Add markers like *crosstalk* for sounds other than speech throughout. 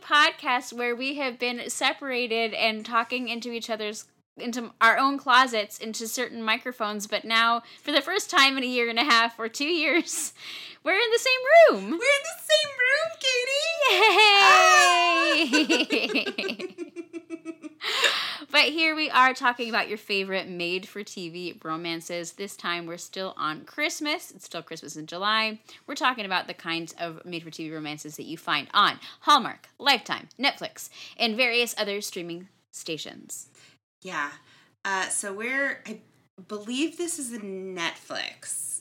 podcast where we have been separated and talking into each other's into our own closets into certain microphones, but now for the first time in a year and a half or two years, *laughs* we're in the same room. We're in the same room, Katie. Yay! Ah! *laughs* *laughs* *laughs* but here we are talking about your favorite made for TV romances. This time we're still on Christmas. It's still Christmas in July. We're talking about the kinds of made for TV romances that you find on Hallmark, Lifetime, Netflix, and various other streaming stations. Yeah. Uh, so we're, I believe this is a Netflix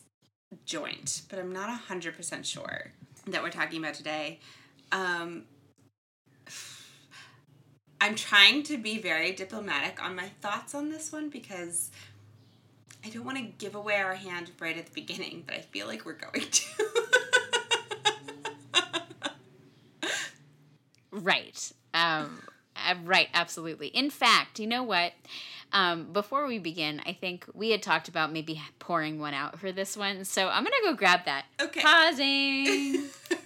joint, but I'm not 100% sure that we're talking about today. Um, I'm trying to be very diplomatic on my thoughts on this one because I don't want to give away our hand right at the beginning, but I feel like we're going to. *laughs* right. Um, uh, right, absolutely. In fact, you know what? Um, before we begin, I think we had talked about maybe pouring one out for this one. So I'm going to go grab that. Okay. Pausing. *laughs*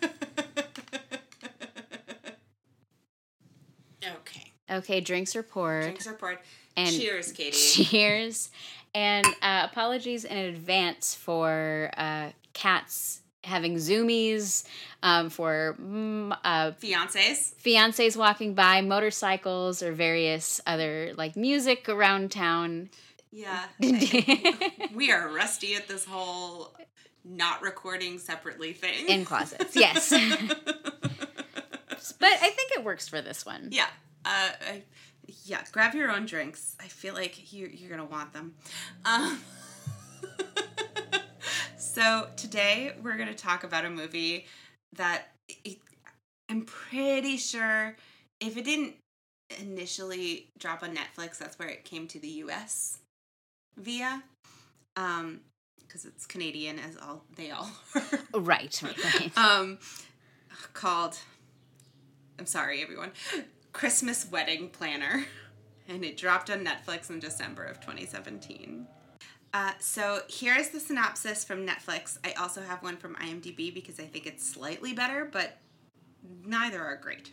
okay. drinks are poured. Drinks are poured. And cheers, Katie. *laughs* Cheers. And uh, apologies in advance for uh, cats having zoomies, um, for mm, uh, Fiancés. fiancés walking by, motorcycles, or various other like music around town. Yeah. *laughs* we are rusty at this whole not recording separately thing. In closets, *laughs* yes. but I think it works for this one. yeah. Uh, I, yeah, grab your own drinks. I feel like you're, you're going to want them. Um, *laughs* so, today we're going to talk about a movie that it, I'm pretty sure if it didn't initially drop on Netflix, that's where it came to the US via. Um, because it's Canadian as all they all are. Right, right, right. *laughs* um, called. I'm sorry, everyone. Christmas Wedding Planner, and it dropped on Netflix in December of 2017. Uh, so here's the synopsis from Netflix. I also have one from IMDb because I think it's slightly better, but neither are great.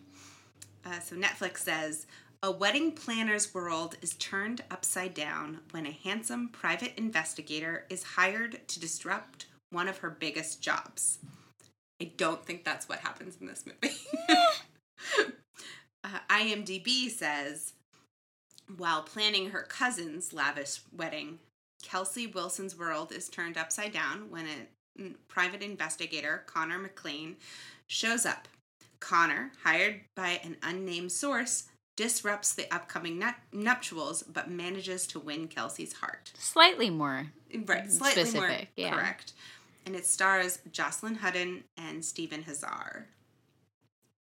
Uh, so Netflix says a wedding planner's world is turned upside down when a handsome private investigator is hired to disrupt one of her biggest jobs. I don't think that's what happens in this movie. *laughs* *laughs* uh, IMDb says while planning her cousin's lavish wedding, Kelsey Wilson's world is turned upside down when a private investigator, Connor McLean, shows up. Connor, hired by an unnamed source, disrupts the upcoming nut- nuptials but manages to win Kelsey's heart. Slightly more. Right, slightly more Specific, yeah. correct. And it stars Jocelyn Hudon and Stephen Huszar.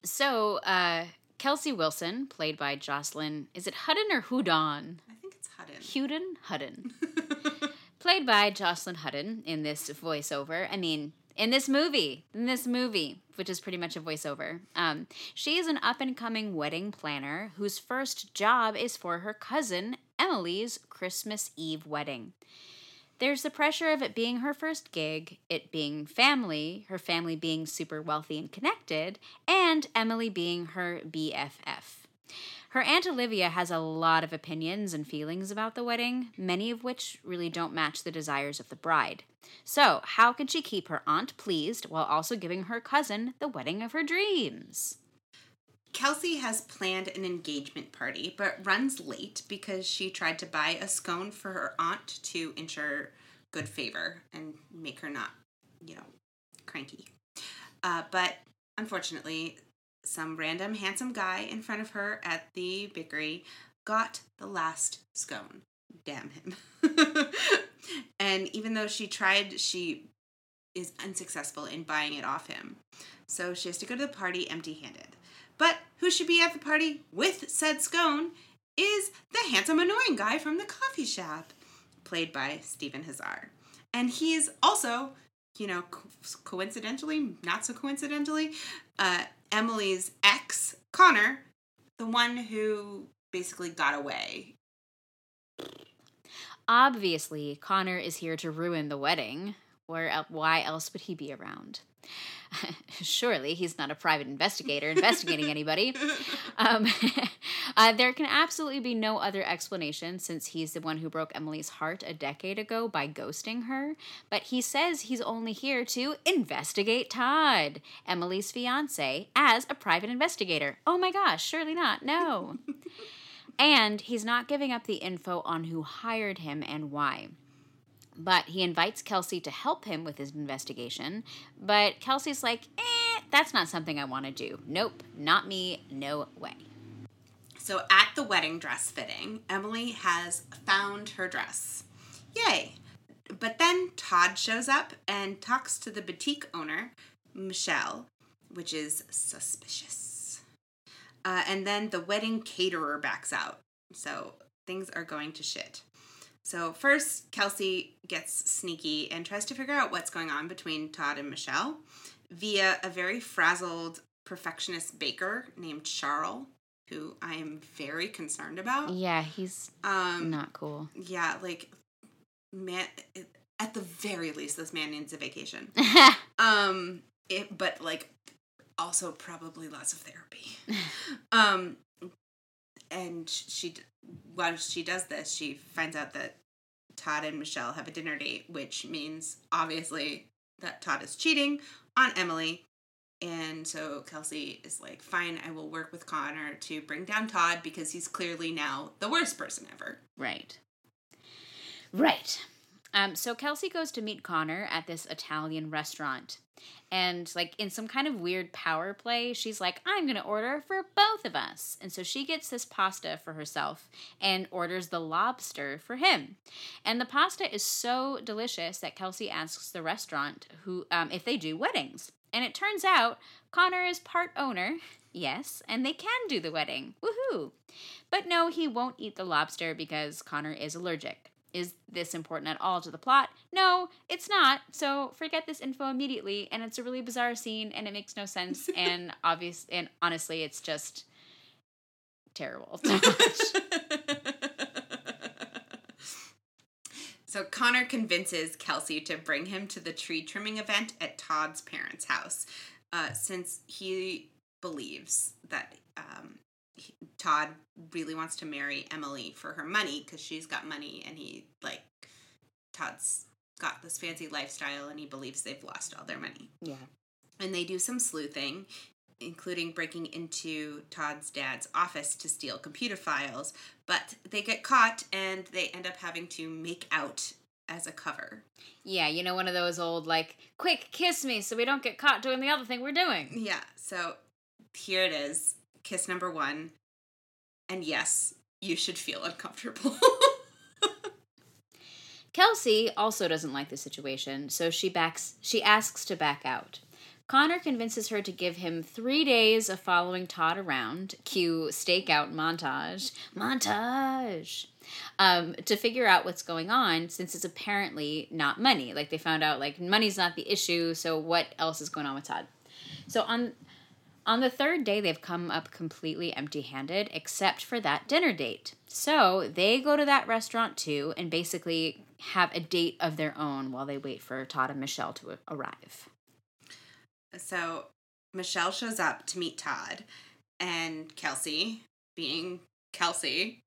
So, uh, Kelsey Wilson, played by Jocelyn, is it Hudden or Houdon? I think it's Hudden. Hudon? Hudden. *laughs* played by Jocelyn Hudden in this voiceover. I mean, in this movie, in this movie, which is pretty much a voiceover. Um, she is an up and coming wedding planner whose first job is for her cousin Emily's Christmas Eve wedding. There's the pressure of it being her first gig, it being family, her family being super wealthy and connected, and Emily being her BFF. Her Aunt Olivia has a lot of opinions and feelings about the wedding, many of which really don't match the desires of the bride. So, how can she keep her aunt pleased while also giving her cousin the wedding of her dreams? Kelsey has planned an engagement party, but runs late because she tried to buy a scone for her aunt to ensure good favor and make her not, you know, cranky. Uh, but unfortunately, some random handsome guy in front of her at the bakery got the last scone. Damn him. *laughs* and even though she tried, she is unsuccessful in buying it off him. So she has to go to the party empty handed. But who should be at the party with said scone is the handsome, annoying guy from the coffee shop, played by Stephen Huszar. And he's also, you know, co- coincidentally, not so coincidentally, uh, Emily's ex, Connor, the one who basically got away. Obviously, Connor is here to ruin the wedding. Where why else would he be around? Surely he's not a private investigator investigating anybody. Um, *laughs* uh, there can absolutely be no other explanation since he's the one who broke Emily's heart a decade ago by ghosting her. But he says he's only here to investigate Todd, Emily's fiance, as a private investigator. Oh my gosh, surely not. No. *laughs* and he's not giving up the info on who hired him and why. But he invites Kelsey to help him with his investigation. But Kelsey's like, eh, that's not something I want to do. Nope, not me, no way. So at the wedding dress fitting, Emily has found her dress. Yay! But then Todd shows up and talks to the boutique owner, Michelle, which is suspicious. Uh, and then the wedding caterer backs out. So things are going to shit. So first, Kelsey gets sneaky and tries to figure out what's going on between Todd and Michelle via a very frazzled perfectionist baker named Charles, who I am very concerned about. Yeah, he's Um, not cool. yeah, like man, at the very least, this man needs a vacation. *laughs* Um, it, but like also probably lots of therapy. *laughs* um, and she while she does this, she finds out that Todd and Michelle have a dinner date, which means obviously that Todd is cheating on Emily. And so Kelsey is like, fine, I will work with Connor to bring down Todd because he's clearly now the worst person ever. right. Right. Um, so Kelsey goes to meet Connor at this Italian restaurant. And, like, in some kind of weird power play, she's like, I'm going to order for both of us. And so she gets this pasta for herself and orders the lobster for him. And the pasta is so delicious that Kelsey asks the restaurant who um, if they do weddings. And it turns out Connor is part owner, *laughs* yes, and they can do the wedding. Woohoo! But no, he won't eat the lobster because Connor is allergic. Is this important at all to the plot? No, it's not. So forget this info immediately. And it's a really bizarre scene, and it makes no sense. *laughs* and obvious, and honestly, it's just terrible. *laughs* so Connor convinces Kelsey to bring him to the tree trimming event at Todd's parents' house, uh, since he believes that um, he- Todd really wants to marry Emily for her money because she's got money and he like Todd's got this fancy lifestyle and he believes they've lost all their money. yeah. And they do some sleuthing, including breaking into Todd's dad's office to steal computer files, but they get caught and they end up having to make out as a cover. Yeah, you know, one of those old, like, quick, kiss me so we don't get caught doing the other thing we're doing. Yeah, so here it is kiss number one. And yes, you should feel uncomfortable. *laughs* Kelsey also doesn't like the situation, so she backs she asks to back out. Connor convinces her to give him three days of following Todd around, cue stakeout montage, montage, um, to figure out what's going on since it's apparently not money. Like they found out like money's not the issue, so what else is going on with Todd? So on on the third day, they've come up completely empty handed, except for that dinner date. So they go to that restaurant too and basically have a date of their own while they wait for Todd and Michelle to arrive. so Michelle shows up to meet Todd, and Kelsey, being Kelsey,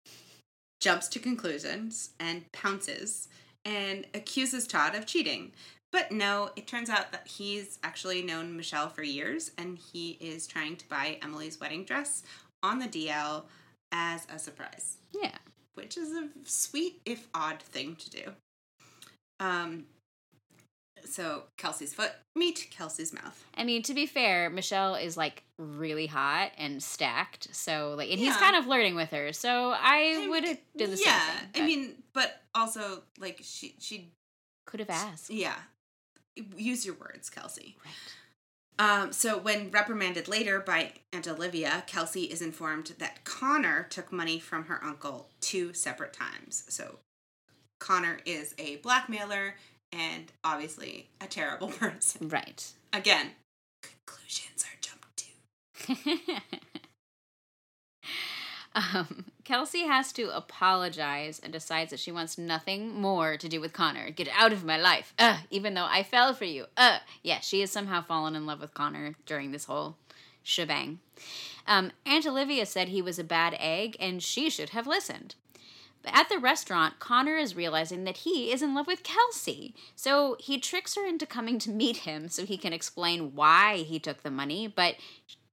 jumps to conclusions and pounces and accuses Todd of cheating. But no, it turns out that he's actually known Michelle for years and he is trying to buy Emily's wedding dress on the DL as a surprise, Yeah. which is a sweet, if odd, thing to do. Um, so Kelsey's foot meet Kelsey's mouth. I mean, to be fair, Michelle is like really hot and stacked. So, like, and he's kind of flirting with her. So I I would have did the yeah, same thing. Yeah, I mean, but also like she she could have asked. yeah. Use your words, Kelsey. Right. Um, so when reprimanded later by Aunt Olivia, Kelsey is informed that Connor took money from her uncle two separate times. So Connor is a blackmailer and obviously a terrible *laughs* person. Right. Again, conclusions are jumped to. *laughs* Um, Kelsey has to apologize and decides that she wants nothing more to do with Connor. Get out of my life. Uh, even though I fell for you. Uh, yeah, she has somehow fallen in love with Connor during this whole shebang. Um, Aunt Olivia said he was a bad egg and she should have listened. But at the restaurant, Connor is realizing that he is in love with Kelsey. So he tricks her into coming to meet him so he can explain why he took the money, but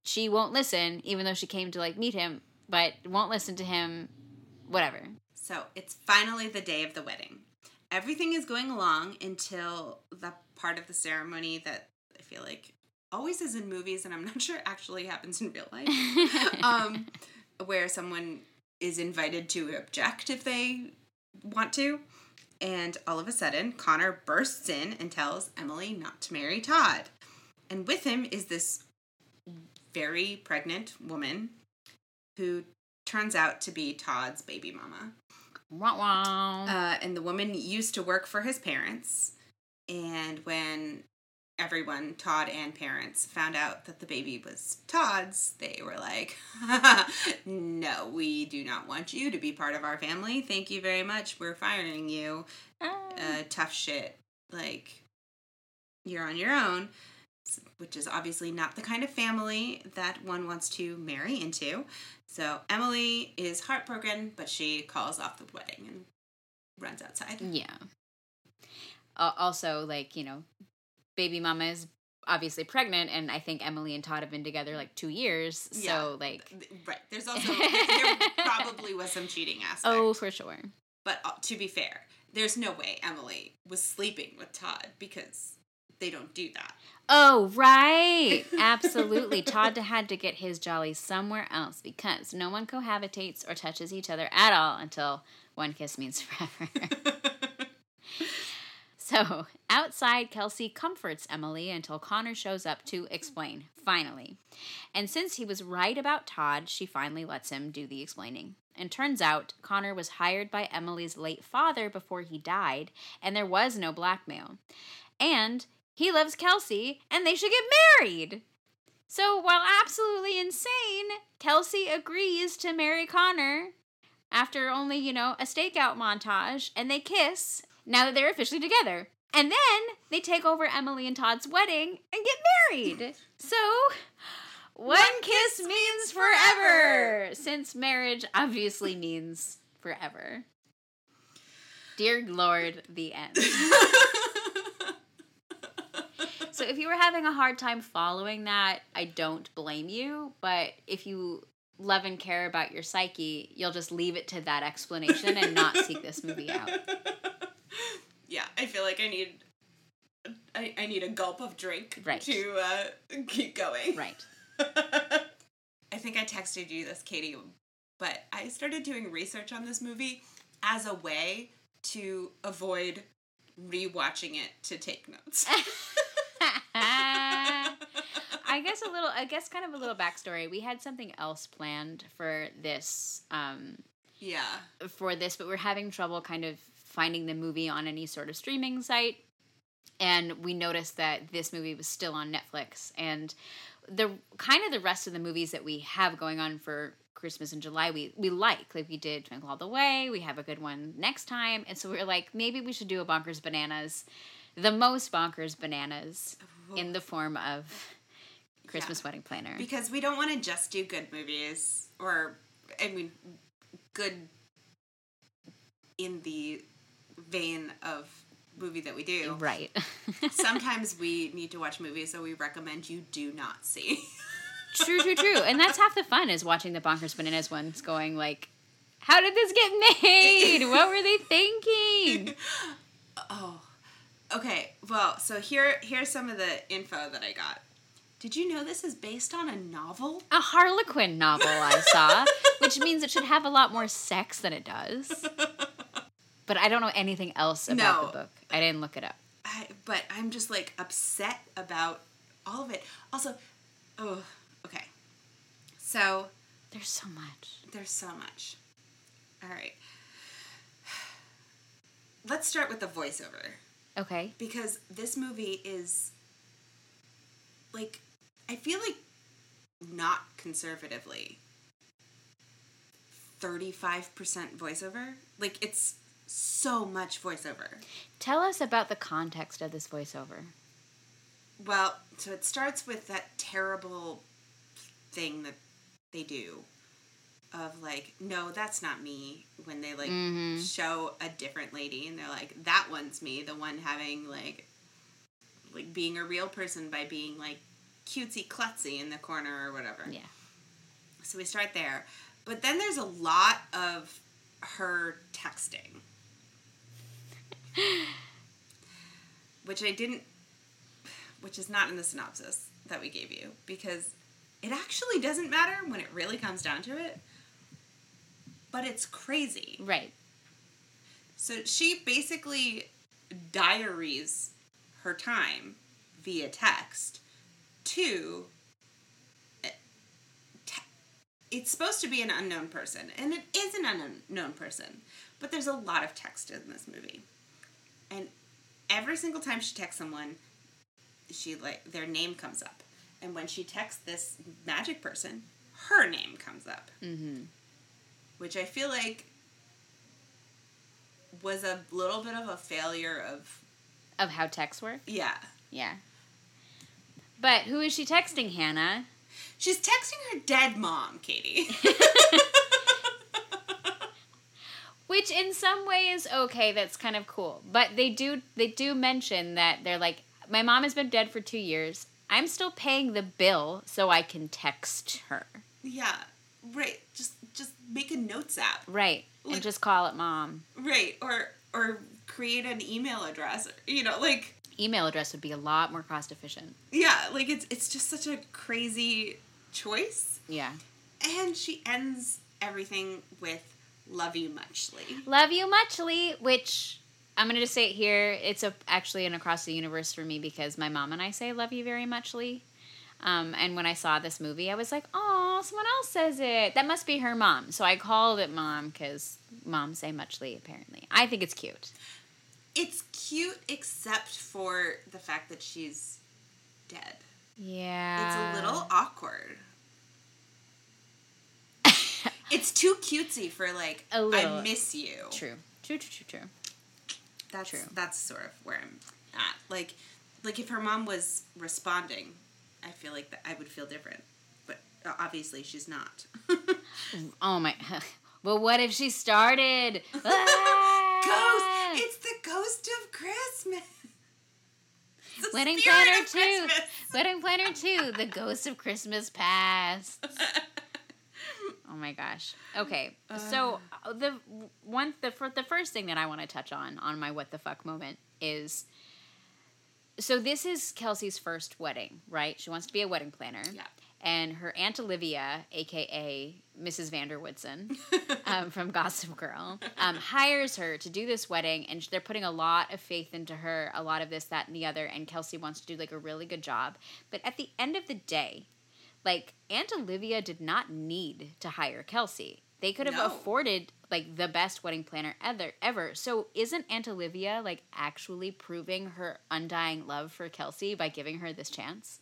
she won't listen, even though she came to like meet him, but won't listen to him, whatever. So it's finally the day of the wedding. Everything is going along until the part of the ceremony that I feel like always is in movies and I'm *laughs* not sure actually happens in real life. *laughs* um, where someone is invited to object if they want to. And all of a sudden, Connor bursts in and tells Emily not to marry Todd. And with him is this very pregnant woman who turns out to be Todd's baby mama. Wah wah. Uh, and the woman used to work for his parents. And when everyone, Todd and parents, found out that the baby was Todd's, they were like, *laughs* no, we do not want you to be part of our family. Thank you very much. We're firing you. Uh, tough shit. Like, you're on your own, which is obviously not the kind of family that one wants to marry into. So Emily is heartbroken, but she calls off the wedding and runs outside. yeah. Al- also, like, you know, baby mama is obviously pregnant, and I think Emily and Todd have been together like two years. So, Yeah. like, Right. There's *laughs* also there probably was some cheating aspect. oh, for sure. But uh, to be fair, there's no way Emily was sleeping with Todd because they don't do that. Oh, right. Absolutely. Todd *laughs* had to get his jolly somewhere else because no one cohabitates or touches each other at all until one kiss means *laughs* forever. *laughs* so, outside, Kelsey comforts Emily until Connor shows up to explain, finally. And since he was right about Todd, she finally lets him do the explaining. And turns out, Connor was hired by Emily's late father before he died, and there was no blackmail. And he loves Kelsey, and they should get married. So, while absolutely insane, Kelsey agrees to marry Connor after only, you know, a stakeout montage, and they kiss now that they're officially together. And then they take over Emily and Todd's wedding and get married. *laughs* So, one, kiss, means forever, since marriage obviously means forever. Dear Lord, the end. *laughs* So if you were having a hard time following that, I don't blame you. But if you love and care about your psyche, you'll just leave it to that explanation and not seek this movie out. *laughs* yeah, I feel like I need I, I need a gulp of drink Right. to uh, keep going. Right. *laughs* I think I texted you this, Katie, but I started doing research on this movie as a way to avoid rewatching it to take notes. *laughs* I guess a little. I guess kind of a little backstory. We had something else planned for this. Um, yeah. for this, but we're having trouble kind of finding the movie on any sort of streaming site. And we noticed that this movie was still on Netflix. And the kind of the rest of the movies that we have going on for Christmas in July, we, we like. Like we did Twinkle All the Way. We have a good one next time. And so we are like, maybe we should do a Bonkers Bananas. The most Bonkers Bananas in the form of Christmas Wedding Planner. Because we don't want to just do good movies or I mean good in the vein of movie that we do. Right. *laughs* Sometimes we need to watch movies that we recommend you do not see. True, true, true. And that's half the fun is watching the Bonkers Bananas ones going like, how did this get made? What were they thinking? *laughs* oh. Okay. Well, so here here's some of the info that I got. Did you know this is based on a novel? A Harlequin novel I saw, *laughs* which means it should have a lot more sex than it does. *laughs* But I don't know anything else about No. the book. I didn't look it up. I, but I'm just like upset about all of it. Also, oh, okay. So There's so much. there's so much. All right. Let's start with the voiceover Okay. because this movie is like I feel like not conservatively 35% voiceover. Like it's so much voiceover. Tell us about the context of this voiceover. Well, so it starts with that terrible thing that they do of like, no, that's not me when they like Mhm. show a different lady and they're like, that one's me, the one having like like being a real person by being like cutesy klutzy in the corner or whatever. Yeah. So we start there. But then there's a lot of her texting. *laughs* which I didn't which is not in the synopsis that we gave you because it actually doesn't matter when it really comes down to it. But it's crazy. Right. So she basically diaries her time via text to eh, it's supposed to be an unknown person and it is an unknown person but there's a lot of text in this movie and every single time she texts someone she like their name comes up and when she texts this magic person her name comes up Mm-hmm. which i feel like was a little bit of a failure of Of how texts work. yeah Yeah. But who is she texting, Hannah? She's texting her dead mom, Katie. *laughs* *laughs* Which in some way is okay. That's kind of cool. But they do they do mention that they're like, my mom has been dead for two years. I'm still paying the bill so I can text her. yeah, right. Just just make a notes app, Right. Like- and just call it mom. right? Or or create an email address. You know, like Email address would be a lot more cost efficient. yeah, like it's it's just such a crazy choice. Yeah. And she ends everything with "Love you muchly." Love you muchly, which I'm gonna just say it here. It's a actually an across the universe for me because my mom and I say love you very muchly. Um, and when I saw this movie, I was like, "Oh, someone else says it. That must be her mom." So I called it mom because moms say muchly. Apparently, I think it's cute. It's cute, except for the fact that she's dead. Yeah, It's a little awkward. *laughs* It's too cutesy for like A little. I miss you. true. True. True. True. True. That's True. that's sort of where I'm at. Like like if her mom was responding, I feel like that I would feel different. But uh, obviously she's not. *laughs* Oh my. *laughs* But what if she started? Ah! Ghost! The ghost of Christmas. The Wedding Planner of 2. Christmas. Wedding Planner 2. The Ghost of Christmas Past. *laughs* Oh my gosh. Okay. So uh, the one the the first thing that I want to touch on on my what the fuck moment is so this is Kelsey's first wedding, right? She wants to be a wedding planner. Yeah. And her aunt Olivia, aka Mrs. van der Woodsen, *laughs* um, from Gossip Girl, um, hires her to do this wedding, and they're putting a lot of faith into her, a lot of this, that, and the other. And Kelsey wants to do like a really good job. But at the end of the day, like Aunt Olivia did not need to hire Kelsey. They could have No. afforded like the best wedding planner ever ever. So isn't Aunt Olivia like actually proving her undying love for Kelsey by giving her this chance?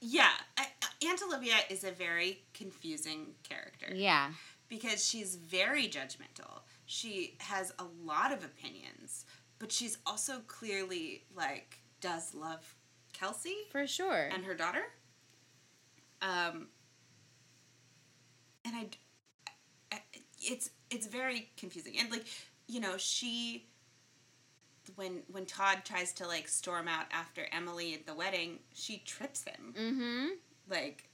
Yeah, I, Aunt Olivia is a very confusing character. Yeah. because she's very judgmental. She has a lot of opinions, but she's also clearly like does love Kelsey For sure. and her daughter. Um, and I, I- it's it's very confusing and like you know she when when Todd tries to like storm out after Emily at the wedding, she trips him mm-hmm. like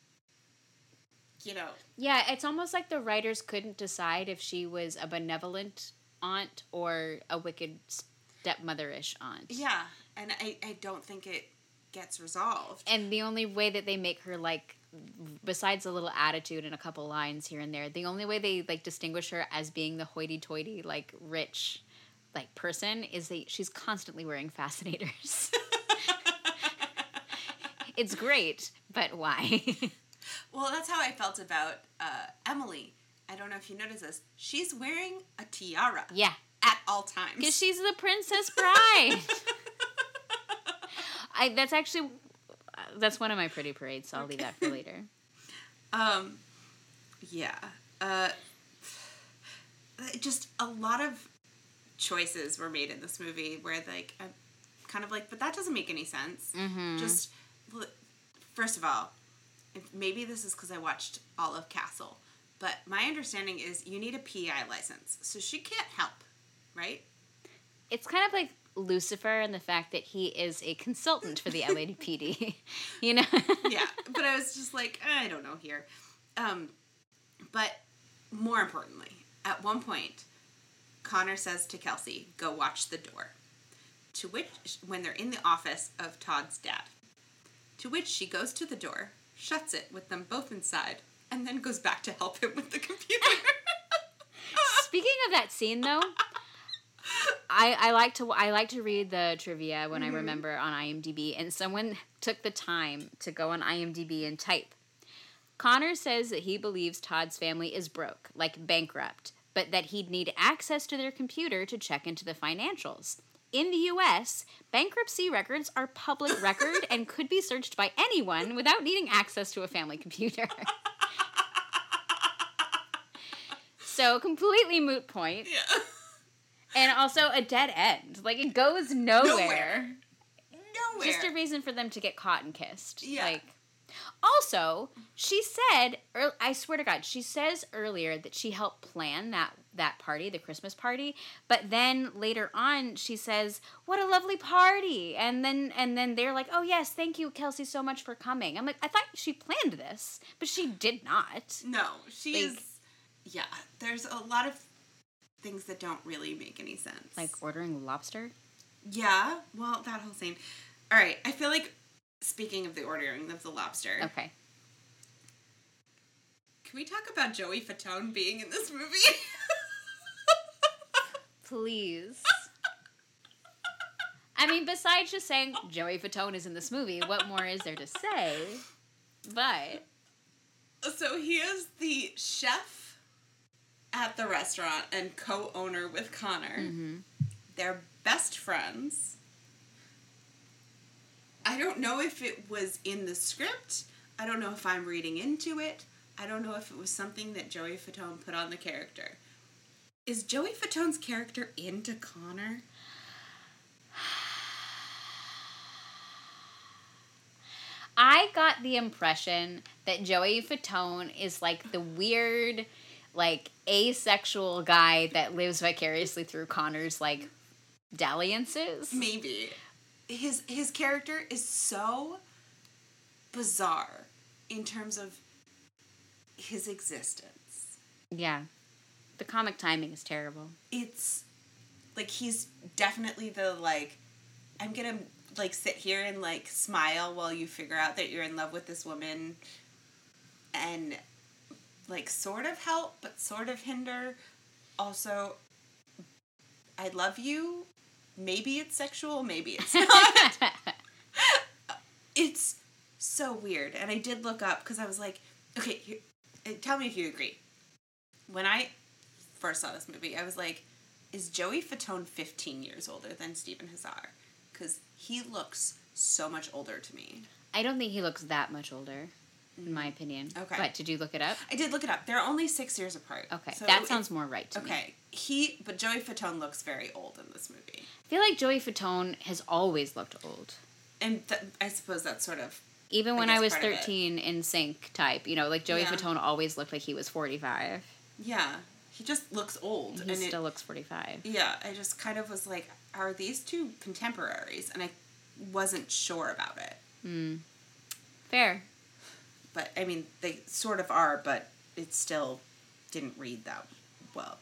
you know Yeah, it's almost like the writers couldn't decide if she was a benevolent aunt or a wicked stepmother-ish aunt. Yeah, and I, I don't think it gets resolved. And the only way that they make her like besides a little attitude and a couple lines here and there, the only way they like distinguish her as being the hoity-toity like rich like person is that she's constantly wearing fascinators. *laughs* it's great, but why? well, that's how I felt about uh, Emily. I don't know if you noticed this. She's wearing a tiara yeah, at all times. because she's the princess bride. *laughs* I that's actually that's one of my pretty parades, so I'll leave that for later. *laughs* um, yeah. Uh, just a lot of choices were made in this movie where like I'm kind of like, but that doesn't make any sense. Mm-hmm. Just first of all, if maybe this is because I watched all of Castle, but my understanding is you need a PI license, so she can't help, right? It's kind of like Lucifer and the fact that he is a consultant for the LAPD. *laughs* you know? yeah, but I was just like, I don't know here. Um, but more importantly, at one point, Connor says to Kelsey, "Go watch the door." To which, when they're in the office of Todd's dad, to which she goes to the door, shuts it with them both inside, and then goes back to help him with the computer. *laughs* Speaking of that scene, though, I, I like to I like to read the trivia when I mm-hmm. remember on IMDb, and someone took the time to go on IMDb and type. Connor says that he believes Todd's family is broke, like bankrupt, but that he'd need access to their computer to check into the financials. In the US, bankruptcy records are public *laughs* record and could be searched by anyone without needing access to a family computer. *laughs* so, completely moot point yeah. and also a dead end. Like it goes nowhere. Nowhere. Nowhere. Just a reason for them to get caught and kissed. Yeah. Like also, she said, I swear to God, she says earlier that she helped plan that that party, the Christmas party. But then later on, she says, "What a lovely party!" And then and then they're like, "Oh yes, thank you, Kelsey, so much for coming." I'm like, I thought she planned this, but she did not. no, she Like- is. Yeah, there's a lot of things that don't really make any sense. Like ordering lobster. Yeah, well, that whole scene. All right, I feel like speaking of the ordering of the lobster, Okay. can we talk about Joey Fatone being in this movie? *laughs* Please. I mean, besides just saying Joey Fatone is in this movie, what more is there to say? But so he is the chef at the restaurant and co-owner with Connor. Mm-hmm. They're best friends. I don't know if it was in the script. I don't know if I'm reading into it. I don't know if it was something that Joey Fatone put on the character. Is Joey Fatone's character into Connor? I got the impression that Joey Fatone is like the weird, like asexual guy that lives vicariously through Connor's like dalliances. Maybe. His his character is so bizarre in terms of his existence. Yeah. The comic timing is terrible. It's like he's definitely the like I'm gonna like sit here and like smile while you figure out that you're in love with this woman and like sort of help but sort of hinder. Also I love you. Maybe it's sexual, maybe it's *laughs* not. it's so weird. And I did look up because I was like, okay, here, uh, tell me if you agree. When I first saw this movie, I was like, is Joey Fatone 15 years older than Stephen Huszar? Because he looks so much older to me. I don't think he looks that much older, in my opinion. Okay. But did you look it up? I did look it up. They're only six years apart. Okay. So that it's- sounds more right to me. Okay. He, but Joey Fatone looks very old in this movie. I feel like Joey Fatone has always looked old. And th- I suppose that's sort of Even I when I, was it. 13 NSYNC type, you know, like Joey Yeah. Fatone always looked like he was 45. yeah. He just looks old, He and still it, looks 45. yeah. I just kind of was like, are these two contemporaries? And I wasn't sure about it. Hmm. Fair. But I mean, they sort of are, but it still didn't read that well.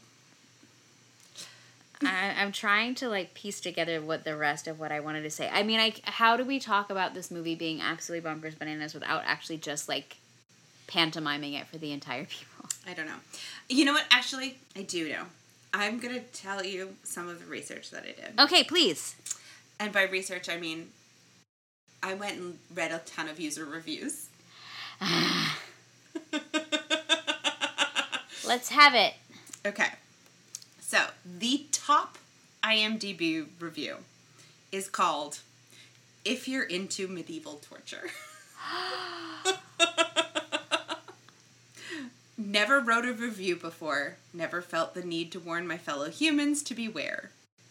I, I'm trying to like piece together what the rest of what I wanted to say. I mean, I how do we talk about this movie being absolutely bonkers bananas without actually just like pantomiming it for the entire *laughs* people? I don't know. You know what? Actually, I do know. I'm gonna tell you some of the research that I did, Okay, please. and by research I mean I went and read a ton of user reviews. Ah. Let's have it. Okay. So, the top IMDb review is called If You're Into Medieval Torture. *gasps* Never wrote a review before. Never felt the need to warn my fellow humans to beware.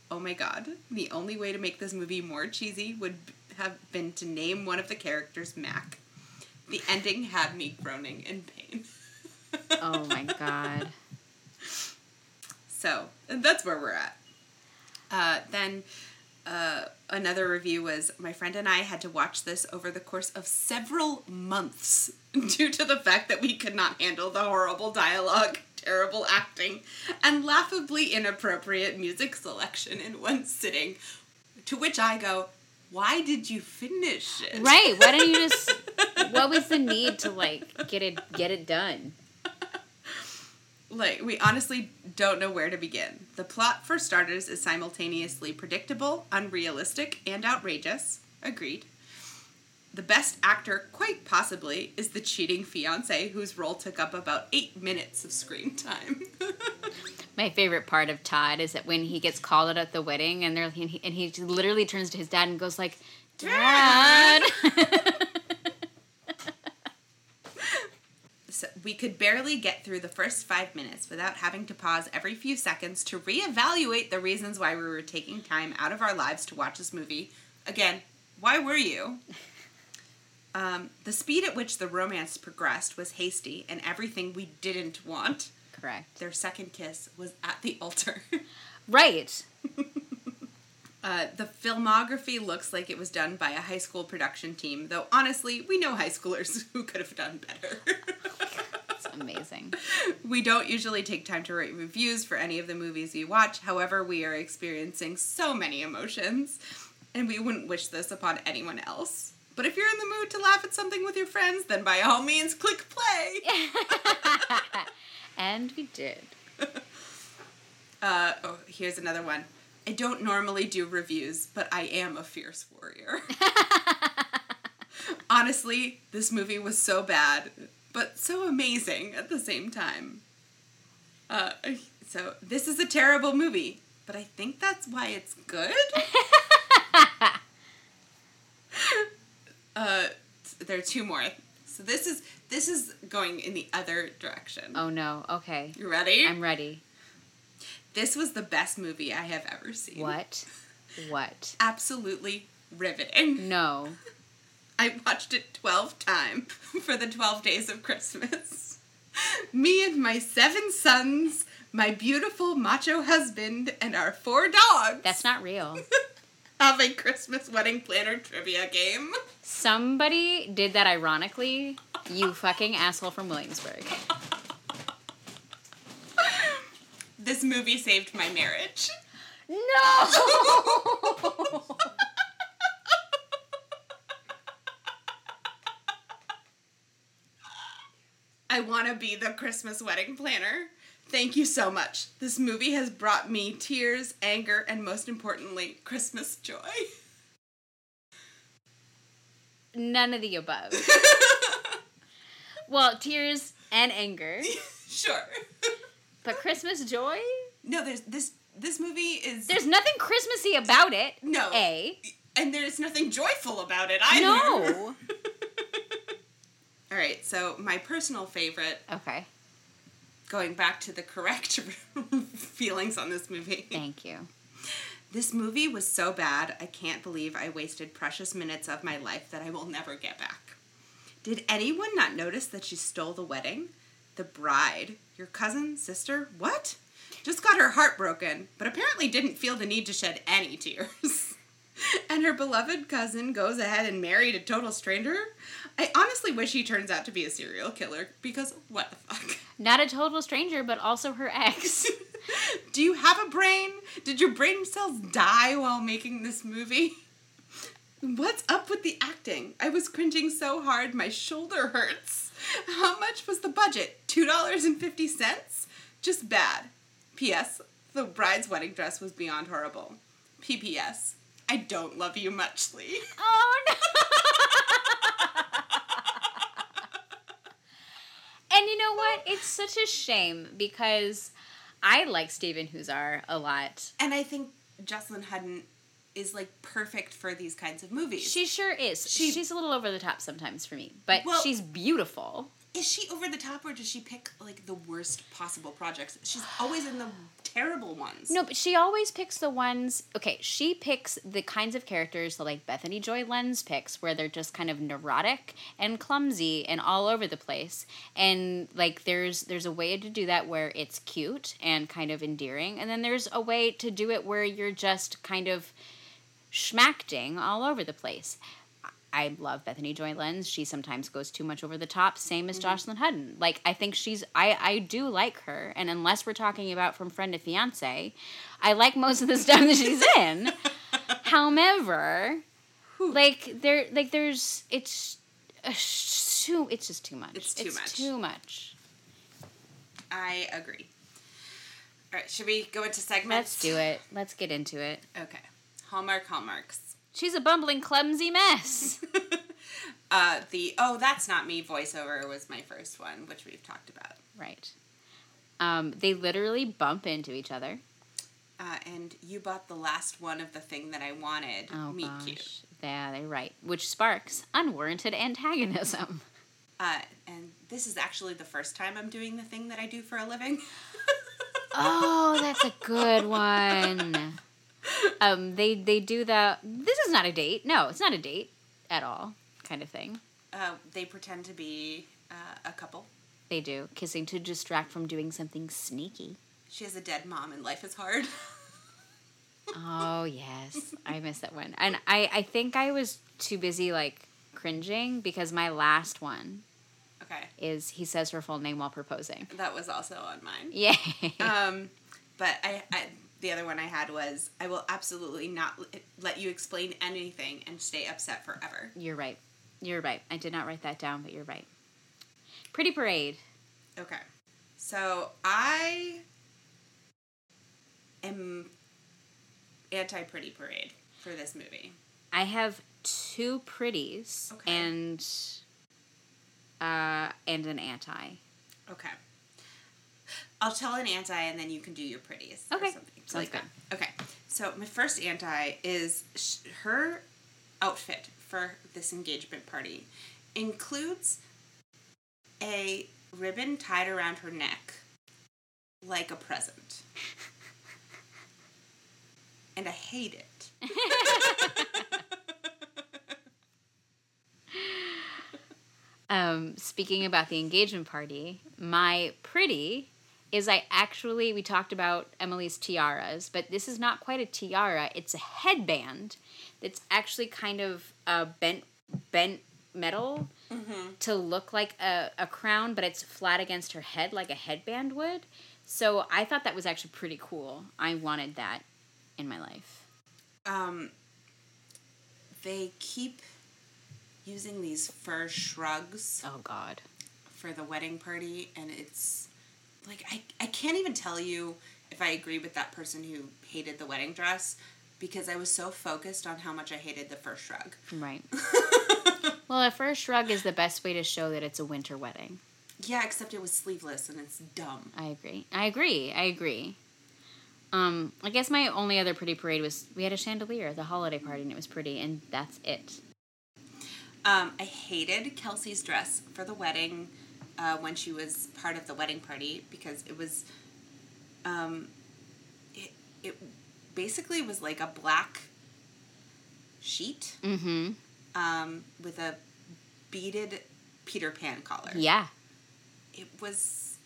Oh my god. The only way to make this movie more cheesy would have been to name one of the characters Mac. The ending had me groaning in pain. Oh my god. So that's where we're at. Uh, then uh, another review was my friend and I had to watch this over the course of several months *laughs* due to the fact that we could not handle the horrible dialogue, terrible acting, and laughably inappropriate music selection in one sitting. To which I go, why did you finish it? Right. Why don't you just *laughs* what was the need to like get it get it done? Like, we honestly don't know where to begin. The plot, for starters, is simultaneously predictable, unrealistic, and outrageous. Agreed. The best actor, quite possibly, is the cheating fiance, whose role took up about eight minutes of screen time. *laughs* My favorite part of Todd is that when he gets called out at the wedding and they're and he, and he literally turns to his dad and goes like, "Dad." *laughs* so we could barely get through the first five minutes without having to pause every few seconds to reevaluate the reasons why we were taking time out of our lives to watch this movie. Again, why were you? *laughs* Um, the speed at which the romance progressed was hasty and everything we didn't want. Correct. Their second kiss was at the altar. *laughs* Right. Uh, the filmography looks like it was done by a high school production team, though honestly, we know high schoolers *laughs* who could have done better. Amazing. *laughs* we don't usually take time to write reviews for any of the movies we watch, however, we are experiencing so many emotions, and we wouldn't wish this upon anyone else. But if you're in the mood to laugh at something with your friends, then by all means, click play. *laughs* And we did. *laughs* Uh, oh, here's another one. I don't normally do reviews, but I am a fierce warrior. Honestly, this movie was so bad, but so amazing at the same time. Uh, so, this is a terrible movie, but I think that's why it's good. *laughs* uh, there are two more. So this is this is going in the other direction. Oh no. Okay. You ready? I'm ready. This was the best movie I have ever seen. What? *laughs* What? Absolutely riveting. No. *laughs* I watched it 12 times *laughs* for the 12 days of Christmas. *laughs* Me and my seven sons, my beautiful macho husband, and our four dogs That's not real. *laughs* have a Christmas wedding planner trivia game. Somebody did that ironically. You fucking asshole from Williamsburg. This movie saved my marriage. No! I want to be the Christmas wedding planner. Thank you so much. This movie has brought me tears, anger, and most importantly, Christmas joy. None of the above. *laughs* Well, tears and anger. *laughs* sure. But Christmas joy? No, there's this this movie is There's nothing Christmassy about it. No. A. and there's nothing joyful about it either. No. *laughs* Right, so my personal favorite, Okay. going back to the correct *laughs* feelings on this movie. Thank you. This movie was so bad, I can't believe I wasted precious minutes of my life that I will never get back. Did anyone not notice that she stole the wedding? The bride, your cousin, sister, what? Just got her heart broken, but apparently didn't feel the need to shed any tears. *laughs* and her beloved cousin goes ahead and married a total stranger? I honestly wish he turns out to be a serial killer because what the fuck? Not a total stranger, but also her ex. *laughs* Do you have a brain? Did your brain cells die while making this movie? What's up with the acting? I was cringing so hard my shoulder hurts. How much was the budget? $2.50? Just bad. P.S. The bride's wedding dress was beyond horrible. P.P.S. I don't love you muchly. oh no. *laughs* and you know what? It's such a shame because I like Stephen Huszar a lot. And I think Jocelyn Hudon is like perfect for these kinds of movies. She sure is. She- she's a little over the top sometimes for me, but Well- she's beautiful. Is she over the top or does she pick like the worst possible projects? She's always in the terrible ones. No, but she always picks the ones. Okay, she picks the kinds of characters that like Bethany Joy Lenz picks, where they're just kind of neurotic and clumsy and all over the place. And like, there's there's a way to do that where it's cute and kind of endearing, and then there's a way to do it where you're just kind of schmacting all over the place. I love Bethany Joy Lenz. She sometimes goes too much over the top. Same as Jocelyn Hudon. Like I think she's I I do like her, and unless we're talking about from friend to fiance, I like most of the stuff that she's in. *laughs* However, like there like there's it's uh, too it's just too much. It's too much. Too much. I agree. All right, should we go into segments? Let's do it. Let's get into it. Okay. Hallmark hallmarks. She's a bumbling, clumsy mess. *laughs* Uh, the oh that's not me voiceover was my first one, which we've talked about. right. Um, they literally bump into each other. Uh, and you bought the last one of the thing that I wanted. Oh Meet gosh. cute. Yeah, they're right. Which sparks unwarranted antagonism. Uh, and this is actually the first time I'm doing the thing that I do for a living. *laughs* Oh, that's a good one. *laughs* Um, they they do the. This is not a date. No, it's not a date at all. Kind of thing. uh, they pretend to be uh, a couple. They do kissing to distract from doing something sneaky. She has a dead mom and life is hard. *laughs* Oh yes, I missed that one, and I I think I was too busy like cringing because my last one okay. is he says her full name while proposing. That was also on mine. Yeah. Um, but I, I, the other one I had was I will absolutely not let you explain anything and stay upset forever. You're right. You're right. I did not write that down, but you're right. Pretty parade. Okay. So I am anti Pretty Parade for this movie. I have two pretties Okay. and uh and an anti. Okay. I'll tell an anti and then you can do your pretties. Okay. Or something Sounds like that. Okay. So my first anti is sh- her outfit for this engagement party includes a ribbon tied around her neck like a present. *laughs* and I hate it. *laughs* Um speaking about the engagement party, my pretty is I actually we talked about Emily's tiaras, but this is not quite a tiara, it's a headband that's actually kind of uh bent bent metal to look like a, a crown, but it's flat against her head like a headband would. So I thought that was actually pretty cool. I wanted that in my life. um, they keep using these fur shrugs Oh God. for the wedding party and it's like I, I can't even tell you if I agree with that person who hated the wedding dress because I was so focused on how much I hated the first shrug. Right. *laughs* well, a first shrug is the best way to show that it's a winter wedding. Yeah, except it was sleeveless and it's dumb. I agree. I agree. I agree. Um, I guess my only other pretty parade was we had a chandelier at the holiday party and it was pretty, and that's it. Um, I hated Kelsey's dress for the wedding uh, when she was part of the wedding party because it was, um, it it basically was like a black sheet Mm-hmm. um, with a beaded Peter Pan collar. Yeah. It was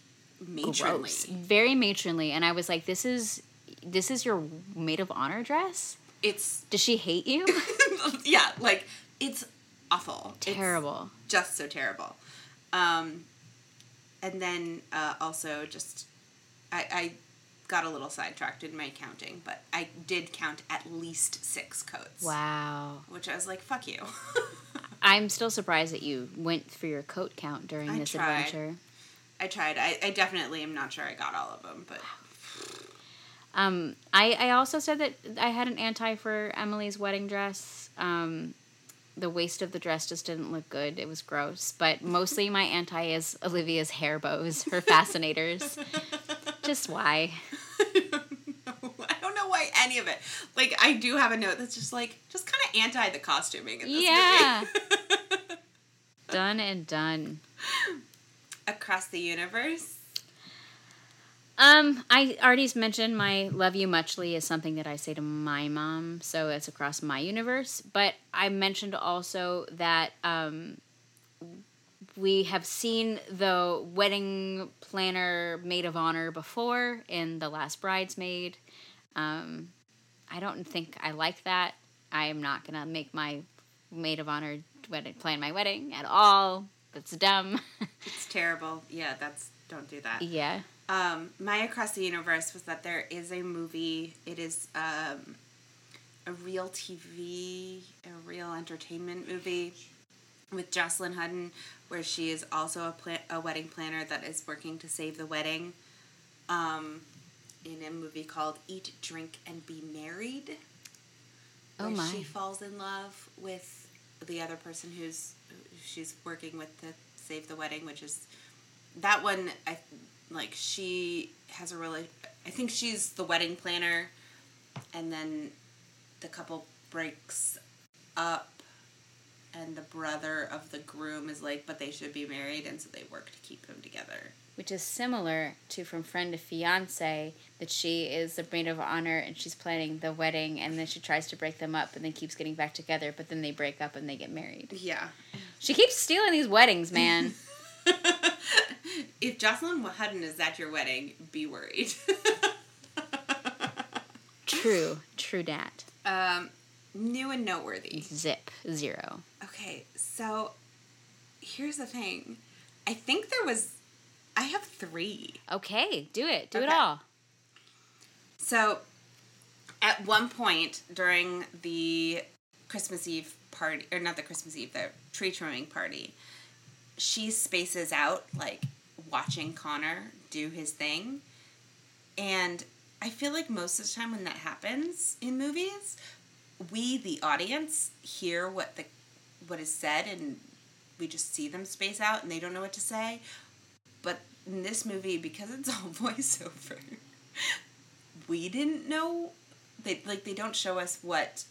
matronly. Gross. Very matronly, and I was like, "This is this is your maid of honor dress? It's Does she hate you? *laughs* yeah, like it's awful. It's Terrible." just so terrible. Um, and then uh, also just I, I got a little sidetracked in my counting, but I did count at least six coats. Wow. Which I was like, fuck you. *laughs* I'm still surprised that you went for your coat count during I this tried. adventure. I tried. I, I definitely am not sure I got all of them, but Um, I, I also said that I had an anti for Emily's wedding dress. Um, the waist of the dress just didn't look good. It was gross. But mostly my anti is Olivia's hair bows, her *laughs* fascinators. just why? *laughs* I don't know why any of it. Like, I do have a note that's just like, just kind of anti the costuming in this Yeah. movie. *laughs* Done and done. across the universe. Um, I already mentioned my love you muchly is something that I say to my mom, so it's across my universe. But I mentioned also that um, we have seen the wedding planner maid of honor before in The Last Bridesmaid. Um, I don't think I like that. I am not gonna make my maid of honor wedding plan my wedding at all. That's dumb. *laughs* It's terrible. Yeah, that's don't do that. yeah. Um, my across the universe was that there is a movie. It is um, a real TV, a real entertainment movie with Jocelyn Hudon, where she is also a pla- a wedding planner that is working to save the wedding. Um, in a movie called Eat, Drink, and Be Married. Oh where my. She falls in love with the other person who's who she's working with to save the wedding, which is that one. I like she has a really. I think she's the wedding planner, and then the couple breaks up, and the brother of the groom is like, but they should be married, and so they work to keep them together. which is similar to from friend to fiance that she is the maid of honor and she's planning the wedding and then she tries to break them up and then keeps getting back together but then they break up and they get married Yeah. she keeps stealing these weddings man *laughs* if Jocelyn Hudon is at your wedding, be worried. true true dat um, new and noteworthy. zip zero Okay, so here's the thing. I think there was. I have three. okay do it do it all So, at one point during the Christmas Eve party, or not the Christmas Eve, the tree trimming party, she spaces out, like, watching Connor do his thing. And I feel like most of the time when that happens in movies, we, the audience, hear what the what is said and we just see them space out and they don't know what to say. But in this movie, because it's *laughs* all voiceover, we didn't know they like they don't show us what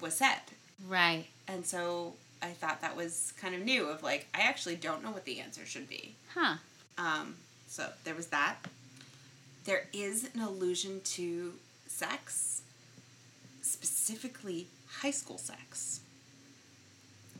was said. right And so I thought that was kind of new of like I actually don't know what the answer should be. huh Um, so there was that. There is an allusion to sex, specifically high school sex.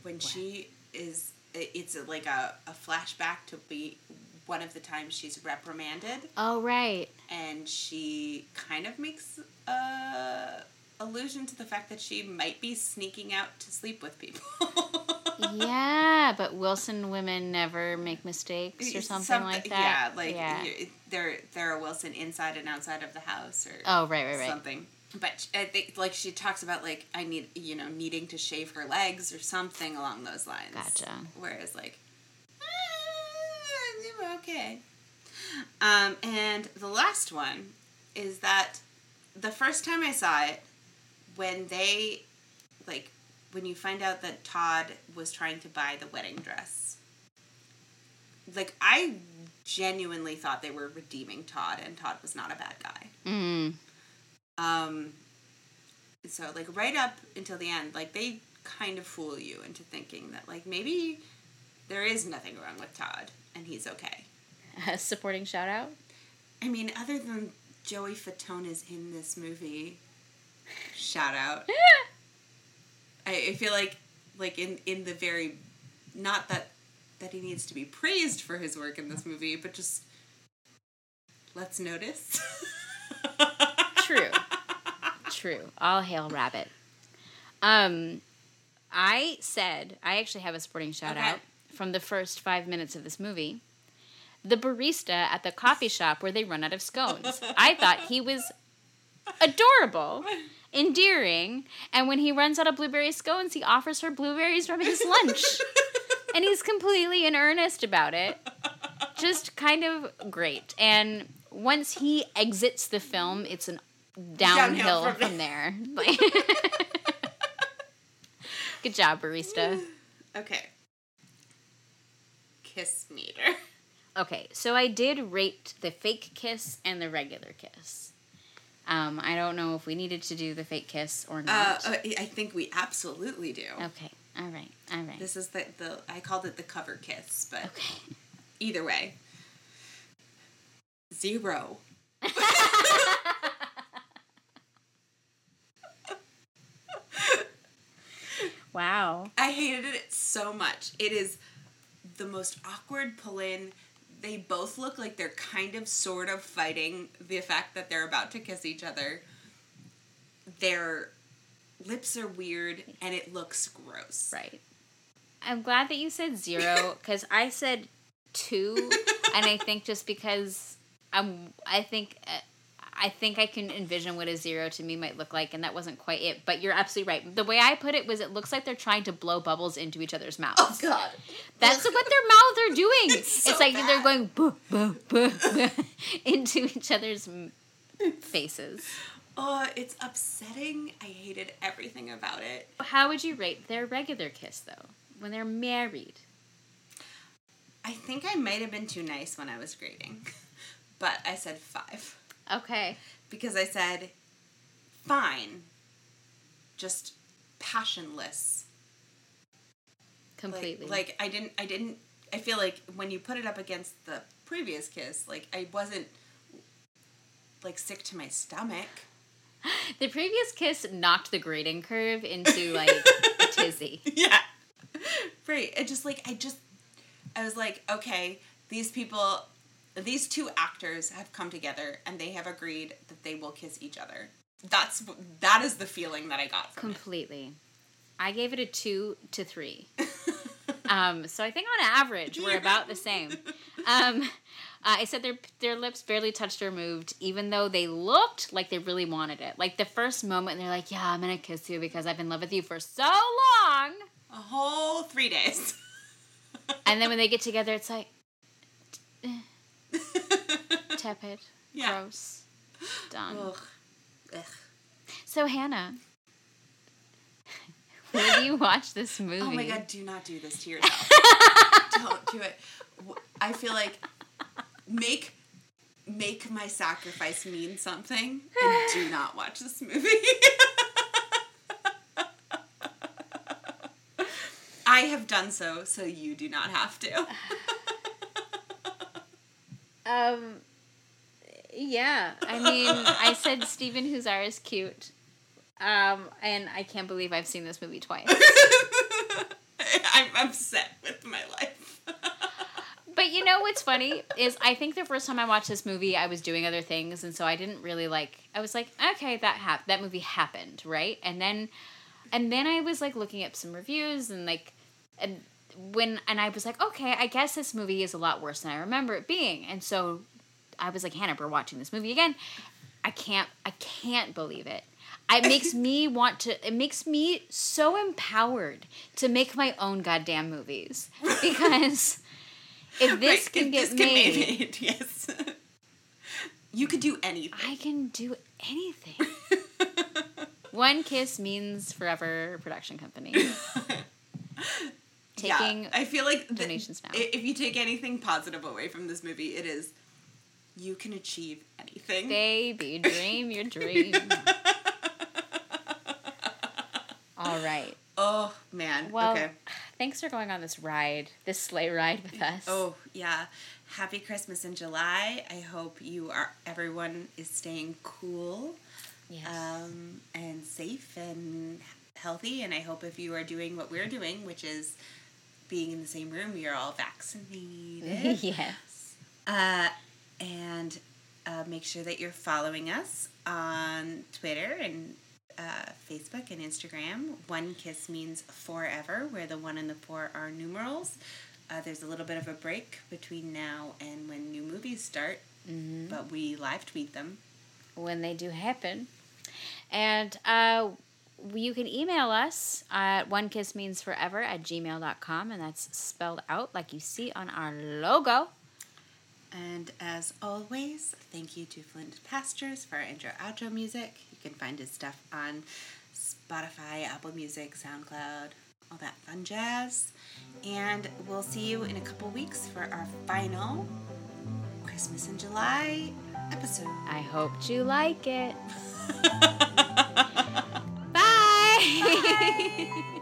When she is, it's like a, a flashback to be one of the times she's reprimanded, oh right and she kind of makes a allusion to the fact that she might be sneaking out to sleep with people. *laughs* yeah but wilson women never make mistakes or something, like that Yeah, like yeah. they're they're a Wilson inside and outside of the house or oh right right right something. But I think like she talks about like I need you know needing to shave her legs or something along those lines. Gotcha. Whereas like "Ah, okay. Um, and the last one is that the first time I saw it, when they, like, when you find out that Todd was trying to buy the wedding dress, like, I genuinely thought they were redeeming Todd, and Todd was not a bad guy. mm. Um, so, like, right up until the end, like, they kind of fool you into thinking that, like, maybe there is nothing wrong with Todd, and he's okay. A *laughs* supporting shout out I mean, other than Joey Fatone is in this movie, shout out. *laughs* I, I feel like, like in in the very, not that that he needs to be praised for his work in this movie, but just let's notice. *laughs* True. True. All hail rabbit. Um, I said I actually have a sporting shout Okay. out from the first five minutes of this movie. The barista at the coffee shop where they run out of scones. I thought he was adorable, *laughs* endearing, and when he runs out of blueberry scones, he offers her blueberries from his lunch. *laughs* and he's completely in earnest about it. Just kind of great. And once he exits the film, it's an downhill, Downhill from, from there. *laughs* *laughs* Good job, barista. okay. Kiss meter. Okay, so I did rate the fake kiss and the regular kiss. Um, I don't know if we needed to do the fake kiss or Uh, not. uh, I think we absolutely do. okay, all right, all right. This is the the I called it the cover kiss, but Okay. Either way. Zero. *laughs* wow. I hated it so much. It is the most awkward pull in. They both look like they're kind of sort of fighting the fact that they're about to kiss each other. Their lips are weird and it looks gross. Right. I'm glad that you said zero *laughs* because I said two, and I think just because I'm, I think. Uh, I think I can envision what a zero to me might look like, and that wasn't quite it. But you're absolutely right. The way I put it was, it looks like they're trying to blow bubbles into each other's mouths. Oh God! That's *laughs* what their mouths are doing. It's so It's, like they're going boo, boo, boo, boo, *laughs* into each other's faces. Oh, it's upsetting. I hated everything about it. How would you rate their regular kiss, though, when they're married? I think I might have been too nice when I was grading, *laughs* but I said five Okay. because I said fine, just passionless. Like- Completely. Like, I didn't. I didn't. I feel like when you put it up against the previous kiss, like I wasn't like sick to my stomach. *gasps* the previous kiss knocked the grading curve into like a *laughs* tizzy. yeah. Right. It just like I just I was like, okay, these people these two actors have come together and they have agreed that they will kiss each other. That's that is the feeling that I got from Completely. I gave it a two to three. *laughs* Um, so I think on average we're about the same. Um, uh, I said their their lips barely touched or moved, even though they looked like they really wanted it. Like the first moment, they're like, "Yeah, I'm gonna kiss you because I've been in love with you for so long," A whole 3 days. and then when they get together, it's like *laughs* tepid, Yeah. gross, done. Ugh. Ugh. So Hannah, *laughs* when you watch this movie, Oh my god, do not do this to *laughs* yourself. Don't do it. I feel like make make my sacrifice mean something and do not watch this movie. I have done so, so you do not have to. Um, yeah. I mean, I said Stephen Huszar is cute. Um, and I can't believe I've seen this movie twice. *laughs* I'm upset with my life. *laughs* But you know what's funny is I think the first time I watched this movie, I was doing other things, and so I didn't really like. I was like, okay, that hap- that movie happened, right? And then, and then I was like looking up some reviews and like, and when and I was like, okay, I guess this movie is a lot worse than I remember it being, and so I was like, Hannah, we're watching this movie again. I can't, I can't believe it. It makes me *laughs* want to. It makes me so empowered to make my own goddamn movies *laughs* because if this Right, can get this can made, be made, *laughs* yes. you could do anything. I can do anything. One kiss means forever production company. Taking yeah, I feel like donations now. If you take anything positive away from this movie, it is you can achieve anything. baby, *laughs* dream your dream. All right. oh man. Well, okay. thanks for going on this ride, this sleigh ride with us. Oh yeah. Happy Christmas in July. I hope you are. Everyone is staying cool. yes. um, and safe and healthy. And I hope if you are doing what we're doing, which is being in the same room, we are all vaccinated. *laughs* yes. uh, and uh, make sure that you're following us on Twitter and uh, Facebook and Instagram. One kiss means forever, where the one and the four are numerals. Uh, there's a little bit of a break between now and when new movies start, but we live tweet them. when they do happen. And uh, you can email us at one kiss means forever at gmail.com, and that's spelled out like you see on our logo. And as always, thank you to Flint Pastures for our intro outro music. You can find his stuff on Spotify, Apple Music, SoundCloud, all that fun jazz. And we'll see you in a couple weeks for our final Christmas in July episode. I hope you like it. *laughs* Hehehehe *laughs*